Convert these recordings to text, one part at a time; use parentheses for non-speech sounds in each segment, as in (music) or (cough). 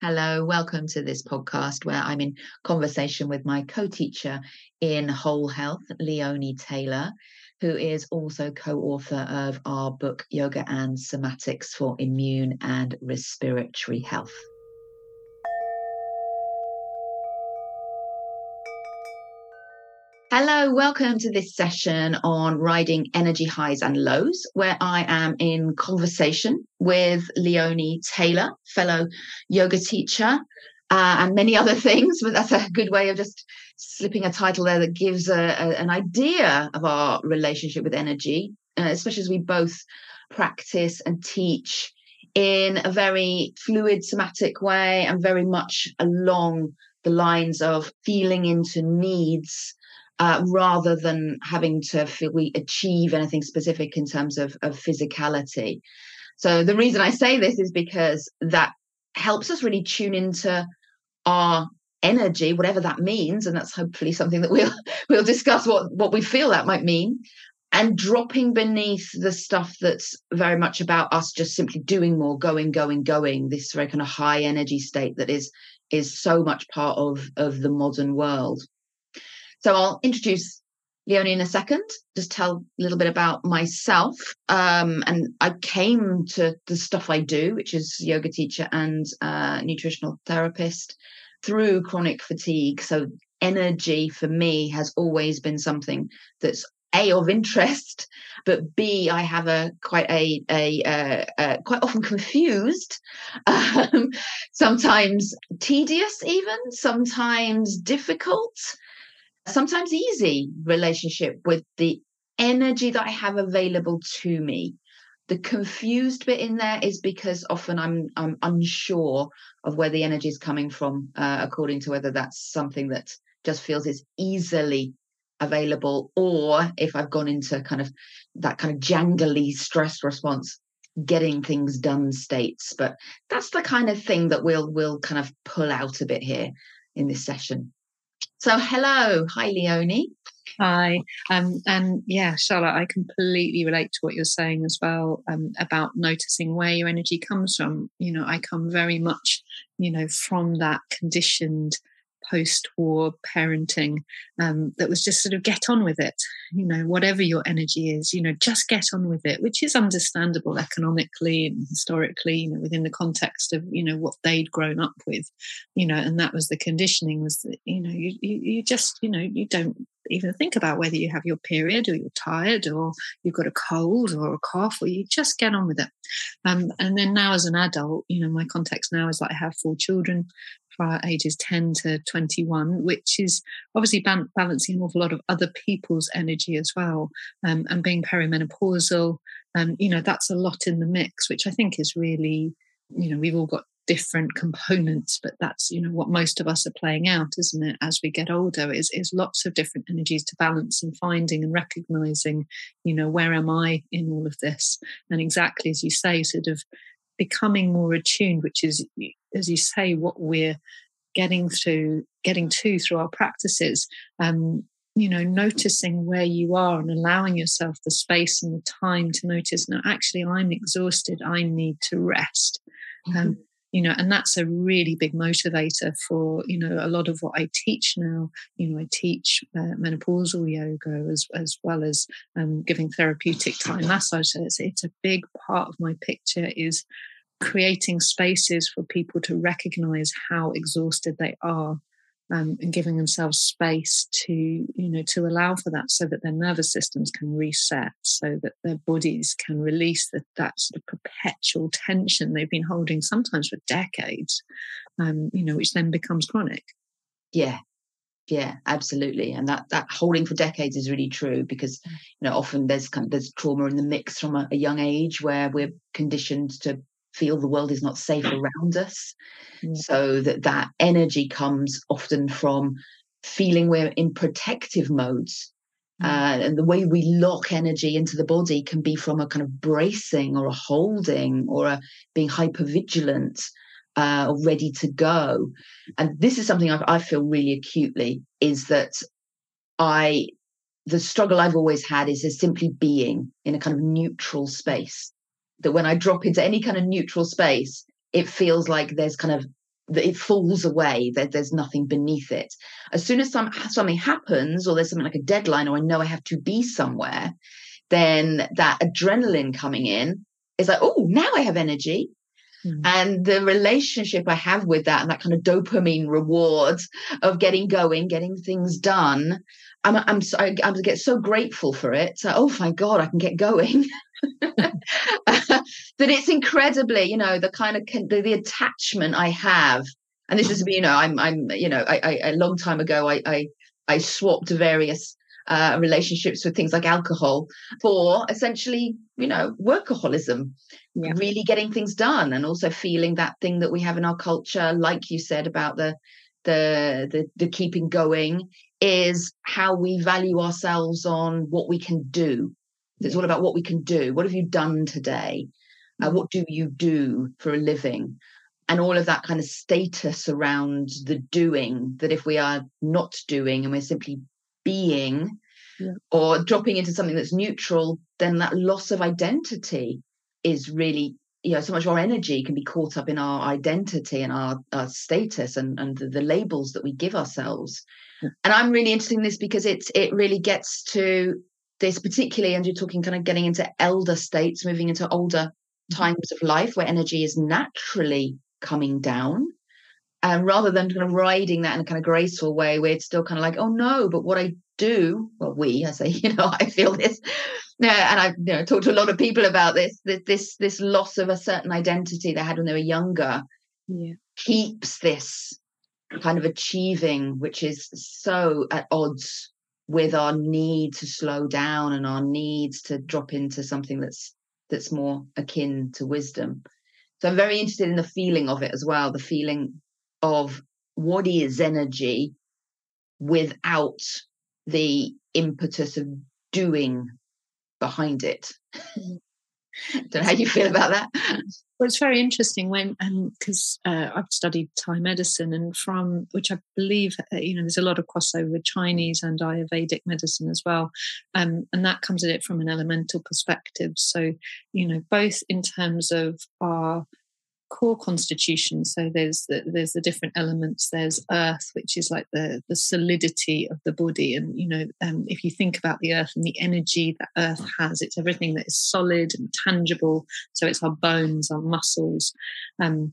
Hello, welcome to this podcast where I'm in conversation with my co teacher in whole health, Leonie Taylor, who is also co author of our book, Yoga and Somatics for Immune and Respiratory Health. Hello, welcome to this session on riding energy highs and lows, where I am in conversation with Leonie Taylor, fellow yoga teacher, uh, and many other (laughs) things. But that's a good way of just slipping a title there that gives a, a, an idea of our relationship with energy, uh, especially as we both practice and teach in a very fluid, somatic way and very much along the lines of feeling into needs uh, rather than having to feel we achieve anything specific in terms of, of physicality. So the reason I say this is because that helps us really tune into our energy, whatever that means, and that's hopefully something that we'll (laughs) we'll discuss what what we feel that might mean, and dropping beneath the stuff that's very much about us just simply doing more, going, going, going. This very kind of high energy state that is is so much part of of the modern world. So I'll introduce Leonie in a second, just tell a little bit about myself. Um, and I came to the stuff I do, which is yoga teacher and uh, nutritional therapist, through chronic fatigue. So energy for me has always been something that's a of interest but b i have a quite a a, uh, uh, quite often confused um, sometimes tedious even sometimes difficult sometimes easy relationship with the energy that I have available to me. The confused bit in there is because often I'm I'm unsure of where the energy is coming from, uh, according to whether that's something that just feels is easily available, or if I've gone into kind of that kind of jangly stress response, getting things done states. But that's the kind of thing that we'll we'll kind of pull out a bit here in this session. So, hello. Hi, Leonie. Hi. Um, and yeah, Charlotte, I completely relate to what you're saying as well um, about noticing where your energy comes from. You know, I come very much, you know, from that conditioned post-war parenting um, that was just sort of get on with it you know whatever your energy is you know just get on with it which is understandable economically and historically you know within the context of you know what they'd grown up with you know and that was the conditioning was that you know you, you, you just you know you don't even think about whether you have your period or you're tired or you've got a cold or a cough or you just get on with it. Um, and then now as an adult you know my context now is that i have four children for ages 10 to 21, which is obviously ban- balancing an awful lot of other people's energy as well. Um, and being perimenopausal, um, you know, that's a lot in the mix, which I think is really, you know, we've all got different components but that's you know what most of us are playing out isn't it as we get older is is lots of different energies to balance and finding and recognizing you know where am i in all of this and exactly as you say sort of becoming more attuned, which is, as you say, what we're getting through, getting to through our practices. Um, you know, noticing where you are and allowing yourself the space and the time to notice. Now, actually, I'm exhausted. I need to rest. Mm-hmm. Um, you know and that's a really big motivator for you know a lot of what i teach now you know i teach uh, menopausal yoga as as well as um, giving therapeutic Thai massage so it's, it's a big part of my picture is creating spaces for people to recognize how exhausted they are um, and giving themselves space to you know to allow for that so that their nervous systems can reset so that their bodies can release the, that sort of perpetual tension they've been holding sometimes for decades um, you know which then becomes chronic yeah yeah absolutely and that that holding for decades is really true because mm. you know often there's there's trauma in the mix from a, a young age where we're conditioned to feel the world is not safe around us yeah. so that that energy comes often from feeling we're in protective modes mm. uh, and the way we lock energy into the body can be from a kind of bracing or a holding or a being hyper vigilant uh, or ready to go and this is something I've, i feel really acutely is that i the struggle i've always had is, is simply being in a kind of neutral space that when I drop into any kind of neutral space, it feels like there's kind of it falls away that there's nothing beneath it. As soon as some, something happens or there's something like a deadline or i know i have to be somewhere then that adrenaline coming in is like oh now i have energy mm. and the relationship i have with that and that kind of dopamine reward of getting going getting things done i'm i'm i, I get so grateful for it so oh my god i can get going (laughs) that it's incredibly, you know, the kind of the, the attachment I have. And this is, you know, I'm, I'm, you know, I, I a long time ago, I, I, I swapped various uh, relationships with things like alcohol for essentially, you know, workaholism, yeah. really getting things done, and also feeling that thing that we have in our culture, like you said about the the the, the keeping going, is how we value ourselves on what we can do it's all about what we can do. What have you done today? Uh, mm. what do you do for a living? And all of that kind of status around the doing, that if we are not doing and we're simply being yeah. or dropping into something that's neutral, then that loss of identity is really you know so much of our energy can be caught up in our identity and our, our status and and the, the labels that we give ourselves yeah. and i'm really interested in this because it's it really gets to this particularly and you're talking kind of getting into elder states moving into older mm-hmm. times of life where energy is naturally coming down and rather than kind of riding that in a kind of graceful way where it's still kind of like oh no but what i do well we i say (laughs) you know i feel this yeah and i've you know talked to a lot of people about this this this, this loss of a certain identity they had when they were younger yeah. keeps this kind of achieving which is so at odds with our need to slow down and our needs to drop into something that's that's more akin to wisdom so i'm very interested in the feeling of it as well the feeling of what is energy without the impetus of doing behind it (laughs) mm-hmm. don't know how you feel about that well, it's very interesting when, because um, uh, I've studied Thai medicine, and from which I believe, uh, you know, there's a lot of crossover with Chinese and Ayurvedic medicine as well, um, and that comes at it from an elemental perspective. So, you know, both in terms of our core constitution. So there's the, there's the different elements. There's earth which is like the the solidity of the body. And you know um, if you think about the earth and the energy that earth has it's everything that is solid and tangible. So it's our bones our muscles. Um,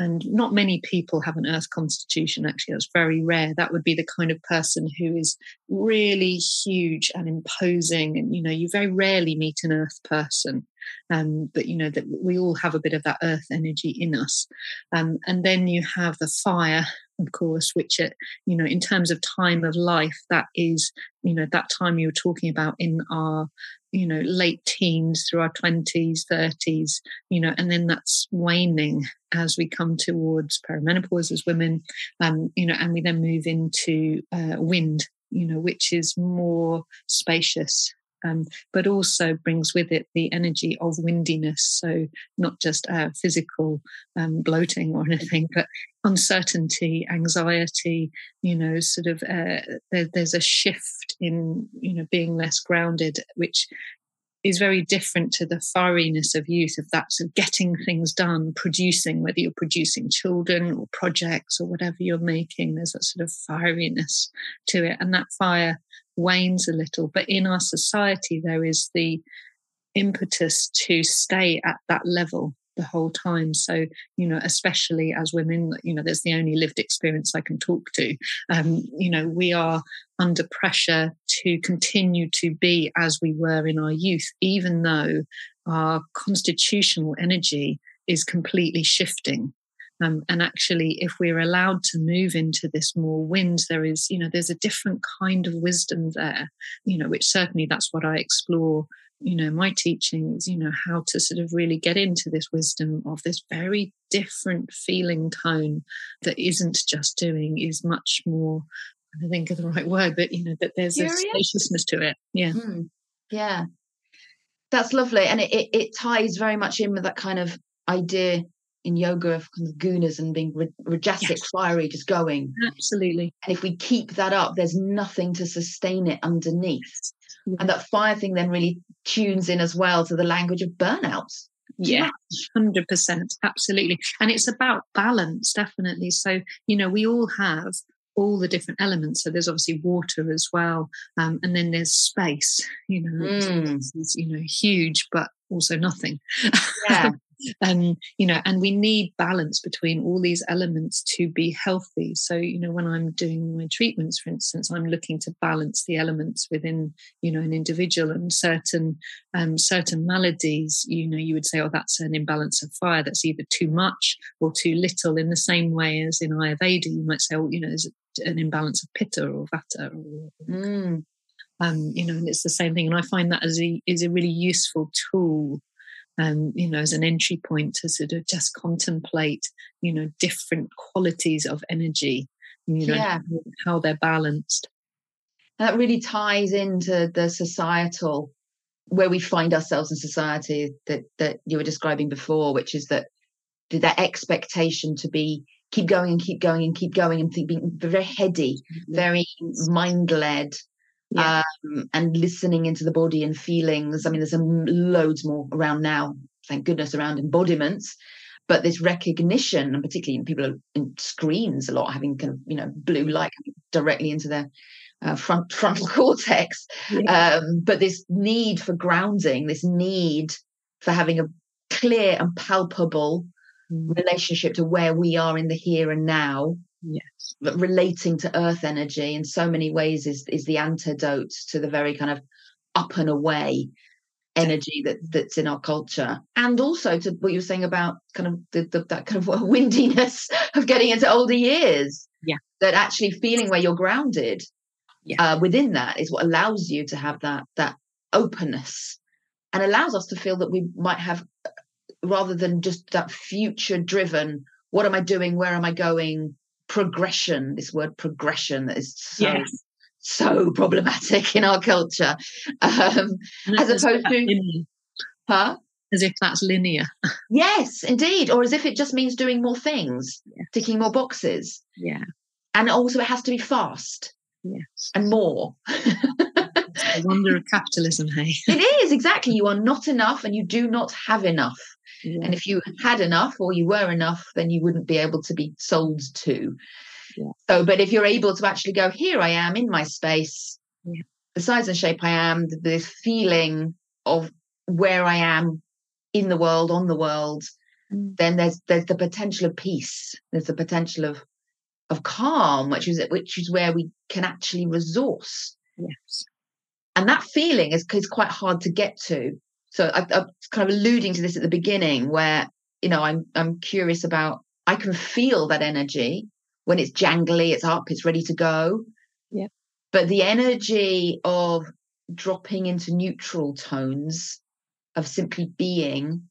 and not many people have an earth constitution actually. That's very rare. That would be the kind of person who is really huge and imposing. And you know you very rarely meet an earth person um, but you know that we all have a bit of that earth energy in us. Um, and then you have the fire of course which it you know in terms of time of life that is you know that time you were talking about in our you know late teens through our 20s 30s you know and then that's waning as we come towards perimenopause as women um you know and we then move into uh, wind you know which is more spacious um, but also brings with it the energy of windiness. So, not just uh, physical um, bloating or (laughs) anything, but uncertainty, anxiety, you know, sort of uh, there, there's a shift in, you know, being less grounded, which is very different to the fieriness of youth, of that sort of getting things done, producing, whether you're producing children or projects or whatever you're making, there's that sort of fieriness to it. And that fire wanes a little. But in our society, there is the impetus to stay at that level the whole time. So, you know, especially as women, you know, there's the only lived experience I can talk to. Um, you know, we are under pressure to continue to be as we were in our youth, even though our constitutional energy is completely shifting. Um, and actually, if we're allowed to move into this more wind, there is, you know, there's a different kind of wisdom there, you know, which certainly that's what I explore, you know, my teachings, you know, how to sort of really get into this wisdom of this very different feeling tone that isn't just doing, is much more, I think of the right word, but, you know, that there's Curious. a spaciousness to it. Yeah. Mm, yeah. That's lovely. And it, it, it ties very much in with that kind of idea in yoga of kind of gunas and being rajasic, yes. fiery, just going. Absolutely. And if we keep that up, there's nothing to sustain it underneath. Yeah. And that fire thing then really tunes in as well to the language of burnout. yeah, hundred percent, absolutely. And it's about balance, definitely. So you know, we all have all the different elements. So there's obviously water as well, um, and then there's space. You know, mm. is, you know, huge, but also nothing. Yeah. (laughs) and you know and we need balance between all these elements to be healthy. So you know when i'm doing my treatments for instance i'm looking to balance the elements within you know an individual and certain um, certain maladies. You know you would say oh that's an imbalance of fire that's either too much or too little in the same way as in ayurveda you might say oh you know there's an imbalance of pitta or vata or, mm. um, you know and it's the same thing and i find that as a is a really useful tool um, you know, as an entry point to sort of just contemplate, you know, different qualities of energy, you know, yeah. how they're balanced. that really ties into the societal where we find ourselves in society that that you were describing before, which is that that expectation to be keep going and keep going and keep going and being very heady, very mind led, yeah. um, and listening into the body and feelings. I mean, there's some loads more around now, thank goodness, around embodiments. But this recognition, and particularly people are in screens a lot, having kind of you know blue light directly into their uh, front (laughs) frontal cortex. Yeah. Um, but this need for grounding, this need for having a clear and palpable mm. relationship to where we are in the here and now yes. But relating to earth energy in so many ways is is the antidote to the very kind of up and away energy that that's in our culture. And also to what you were saying about kind of the, the, that kind of (laughs) windiness of getting into older years. Yeah. That actually feeling where you're grounded yeah. uh, within that is what allows you to have that that openness and allows us to feel that we might have rather than just that future driven what am i doing? Where am i going progression, this word progression that is so yes. so problematic in our culture. Um, as opposed to huh? As if that's linear. yes, indeed. Or as if it just means doing more things, yes. ticking more boxes. Yeah. And also it has to be fast. Yes. And more. wonder of capitalism, hey. it is, exactly. You are not enough and you do not have enough. Yeah. And if you had enough or you were enough, then you wouldn't be able to be sold to. Yeah. So, but if you're able to actually go, here I am in my space, yeah. the size and shape I am, the feeling of where I am in the world, on the world, mm. then there's there's the potential of peace. There's the potential of of calm, which is which is where we can actually resource. Yes. And that feeling is, is quite hard to get to so I, I'm kind of alluding to this at the beginning, where you know I'm I'm curious about. I can feel that energy when it's jangly, it's up, it's ready to go. Yeah. But the energy of dropping into neutral tones, of simply being,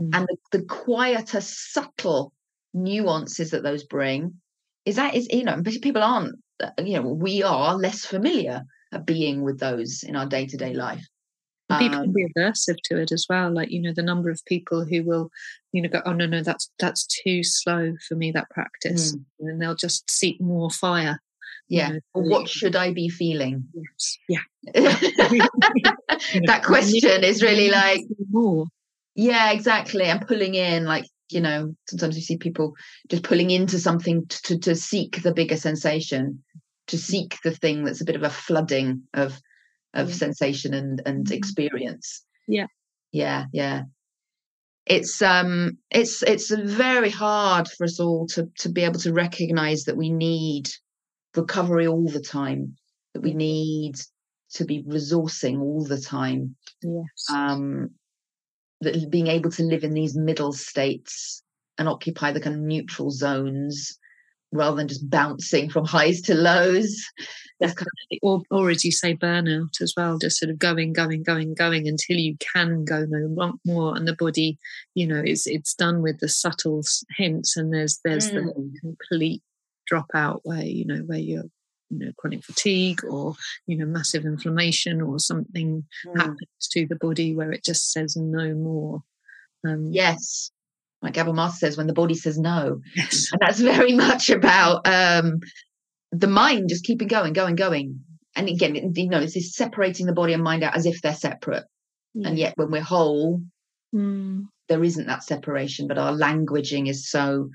mm. and the, the quieter, subtle nuances that those bring, is that is you know but people aren't you know we are less familiar at being with those in our day to day life people can um, be aversive to it as well like you know the number of people who will you know go oh no no that's that's too slow for me that practice mm. and they'll just seek more fire yeah. you know, what should i be feeling? Yes. yeah. (laughs) (laughs) (laughs) That question is really like more. Yeah exactly and pulling in like you know sometimes you see people just pulling into something to, to, to seek the bigger sensation to seek the thing that's a bit of a flooding of of yeah. sensation and and mm-hmm. experience. Yeah. Yeah yeah. It's um it's it's very hard for us all to to be able to recognize that we need recovery all the time that we need to be resourcing all the time yes. um that being able to live in these middle states and occupy the kind of neutral zones rather than just bouncing from highs to lows. Definitely. Or, or as you say, burnout as well, just sort of going, going, going, going until you can go no more. And the body, you know, it's it's done with the subtle hints, and there's there's mm. the complete dropout where you know where you're you know chronic fatigue or you know massive inflammation or something mm. happens to the body where it just says no more. Um, yes, like Gabor Mate says, when the body says no. Yes. And that's very (laughs) much about um, the mind just keeping going, going, going. And again, you know, it's this separating the body and mind out as if they're separate. And yet when we're whole, mm. there isn't that separation, but our languaging is so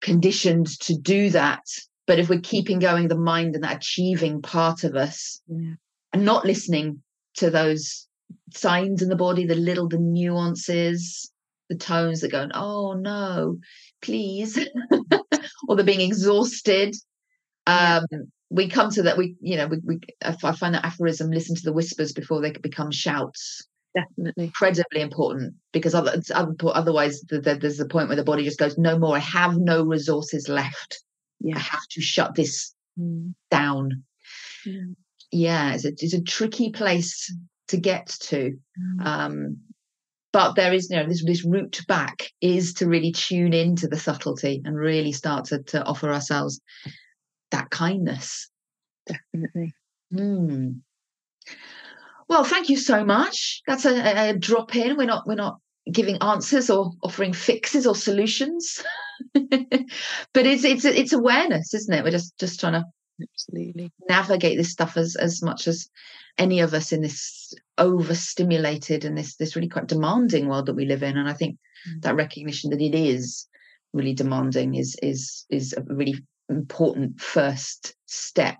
conditioned to do that. But if we're keeping going the mind and that achieving part of us Yeah. and not listening to those signs in the body, the little, the nuances, the tones that going, oh no, please, (laughs) or they're being exhausted. Yeah. Um, we come to that. We, you know, we, we, I I find that aphorism: listen to the whispers before they could become shouts. Definitely. Incredibly important because other, otherwise, the, the, there's the point where the body just goes, no more. I have no resources left. I Yeah. have to shut this Mm. down. Yeah. Yeah, it's a, it's a tricky place to get to. Mm. Um, but there is, you know, this this route back is to really tune into the subtlety and really start to to offer ourselves that kindness. Definitely. Hmm. Well, thank you so much. That's a, a- a drop in. We're not we're not giving answers or offering fixes or solutions, (laughs) but it's it's it's awareness, isn't it? We're just just trying to Absolutely. navigate this stuff as as much as any of us in this overstimulated and this this really quite demanding world that we live in and i think Mm. that recognition that it is really demanding is is is a really important first step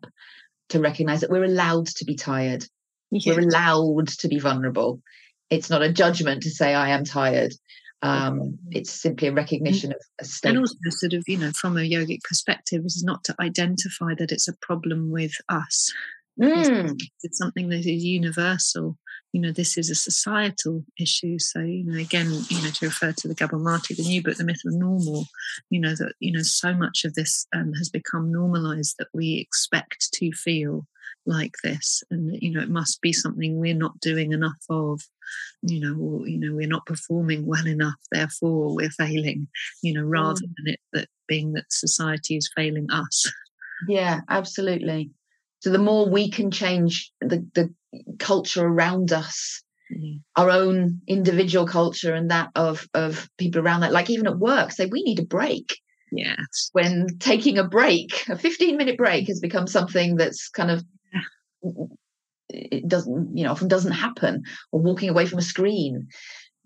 to recognize that we're allowed to be tired Yeah. we're allowed to be vulnerable it's not a judgment to say i am tired um it's simply a recognition of a state. and also sort of you know from a yogic perspective is not to identify that it's a problem with us. Mm, it's something that is universal. You know this is a societal issue. So you know again you know to refer to the Gabor Mate, the new book the myth of normal you know that you know so much of this um, has become normalized that we expect to feel like this. And you know it must be something we're not doing enough of you know or you know we're not performing well enough therefore we're failing you know rather Mm. than it that being that society is failing us Yeah, absolutely. So the more we can change the, the culture around us, Yeah. our own individual culture and that of of people around that, like even at work, say we need a break. yes When taking a break, a 15 minute break has become something that's kind of it doesn't, you know, often doesn't happen, or walking away from a screen.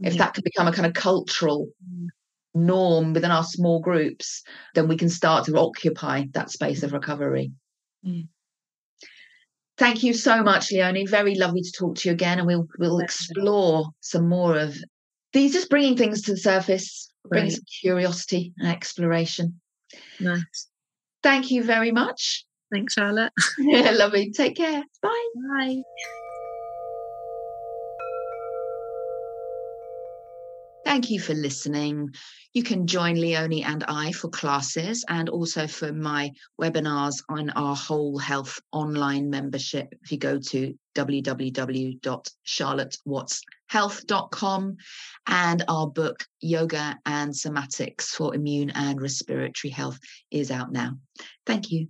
If Yeah. that can become a kind of cultural Mm. norm within our small groups, then we can start to occupy that space of recovery. Mm. Thank you so much, Leonie. Very lovely to talk to you again, and we'll we'll explore some more of these. Just bringing things to the surface, bringing some curiosity and exploration. nice Thank you very much. Thanks charlotte (laughs) Yeah, lovely. Take care. Bye. bye Thank you for listening. You can join Leonie and I for classes and also for my webinars on our whole health online membership. If you go to www.charlottewattshealth.com and our book, Yoga and Somatics for Immune and Respiratory Health, is out now. Thank you.